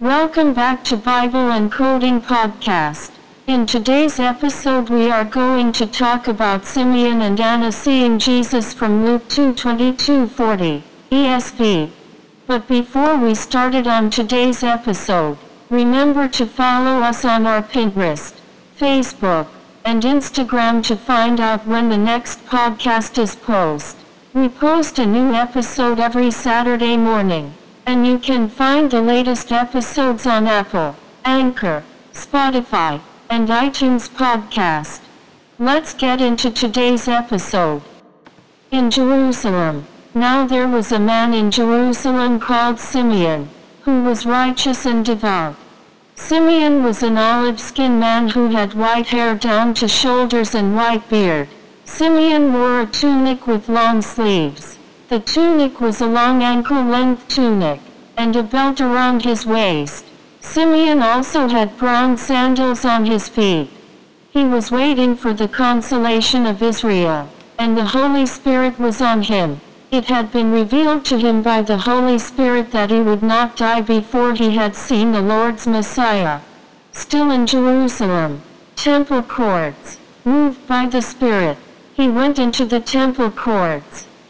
Welcome back to Bible and Coding Podcast. In today's episode, we are going to talk about Simeon and Anna seeing Jesus from Luke 2:22-40 ESV. But before we started on today's episode, remember to follow us on our Pinterest, Facebook, and Instagram to find out when the next podcast is posted. We post a new episode every Saturday morning, and you can find the latest episodes on Apple, Anchor, Spotify, and iTunes Podcast. Let's get into today's episode. In Jerusalem, now there was a man in Jerusalem called Simeon, who was righteous and devout. Simeon was an olive-skinned man who had white hair down to shoulders and white beard. Simeon wore a tunic with long sleeves. The tunic was a long ankle-length tunic, and a belt around his waist. Simeon also had brown sandals on his feet. He was waiting for the consolation of Israel, and the Holy Spirit was on him. It had been revealed to him by the Holy Spirit that he would not die before he had seen the Lord's Messiah. Still in Jerusalem, temple courts, moved by the Spirit, he went into the temple courts.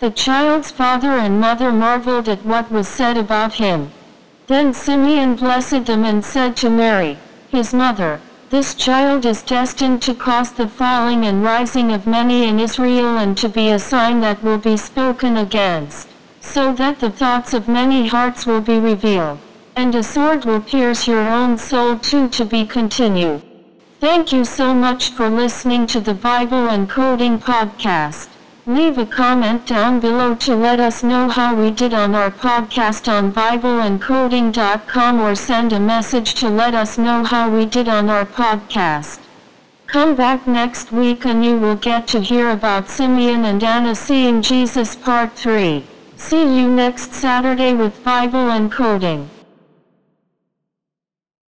The child's father and mother marveled at what was said about him. Then Simeon blessed them and said to Mary, his mother, this child is destined to cause the falling and rising of many in Israel and to be a sign that will be spoken against, so that the thoughts of many hearts will be revealed, and a sword will pierce your own soul too to be continued. Thank you so much for listening to the Bible and Coding Podcast. Leave a comment down below to let us know how we did on our podcast on BibleandCoding.com or send a message to let us know how we did on our podcast. Come back next week and you will get to hear about Simeon and Anna seeing Jesus Part 3. See you next Saturday with Bible and Coding.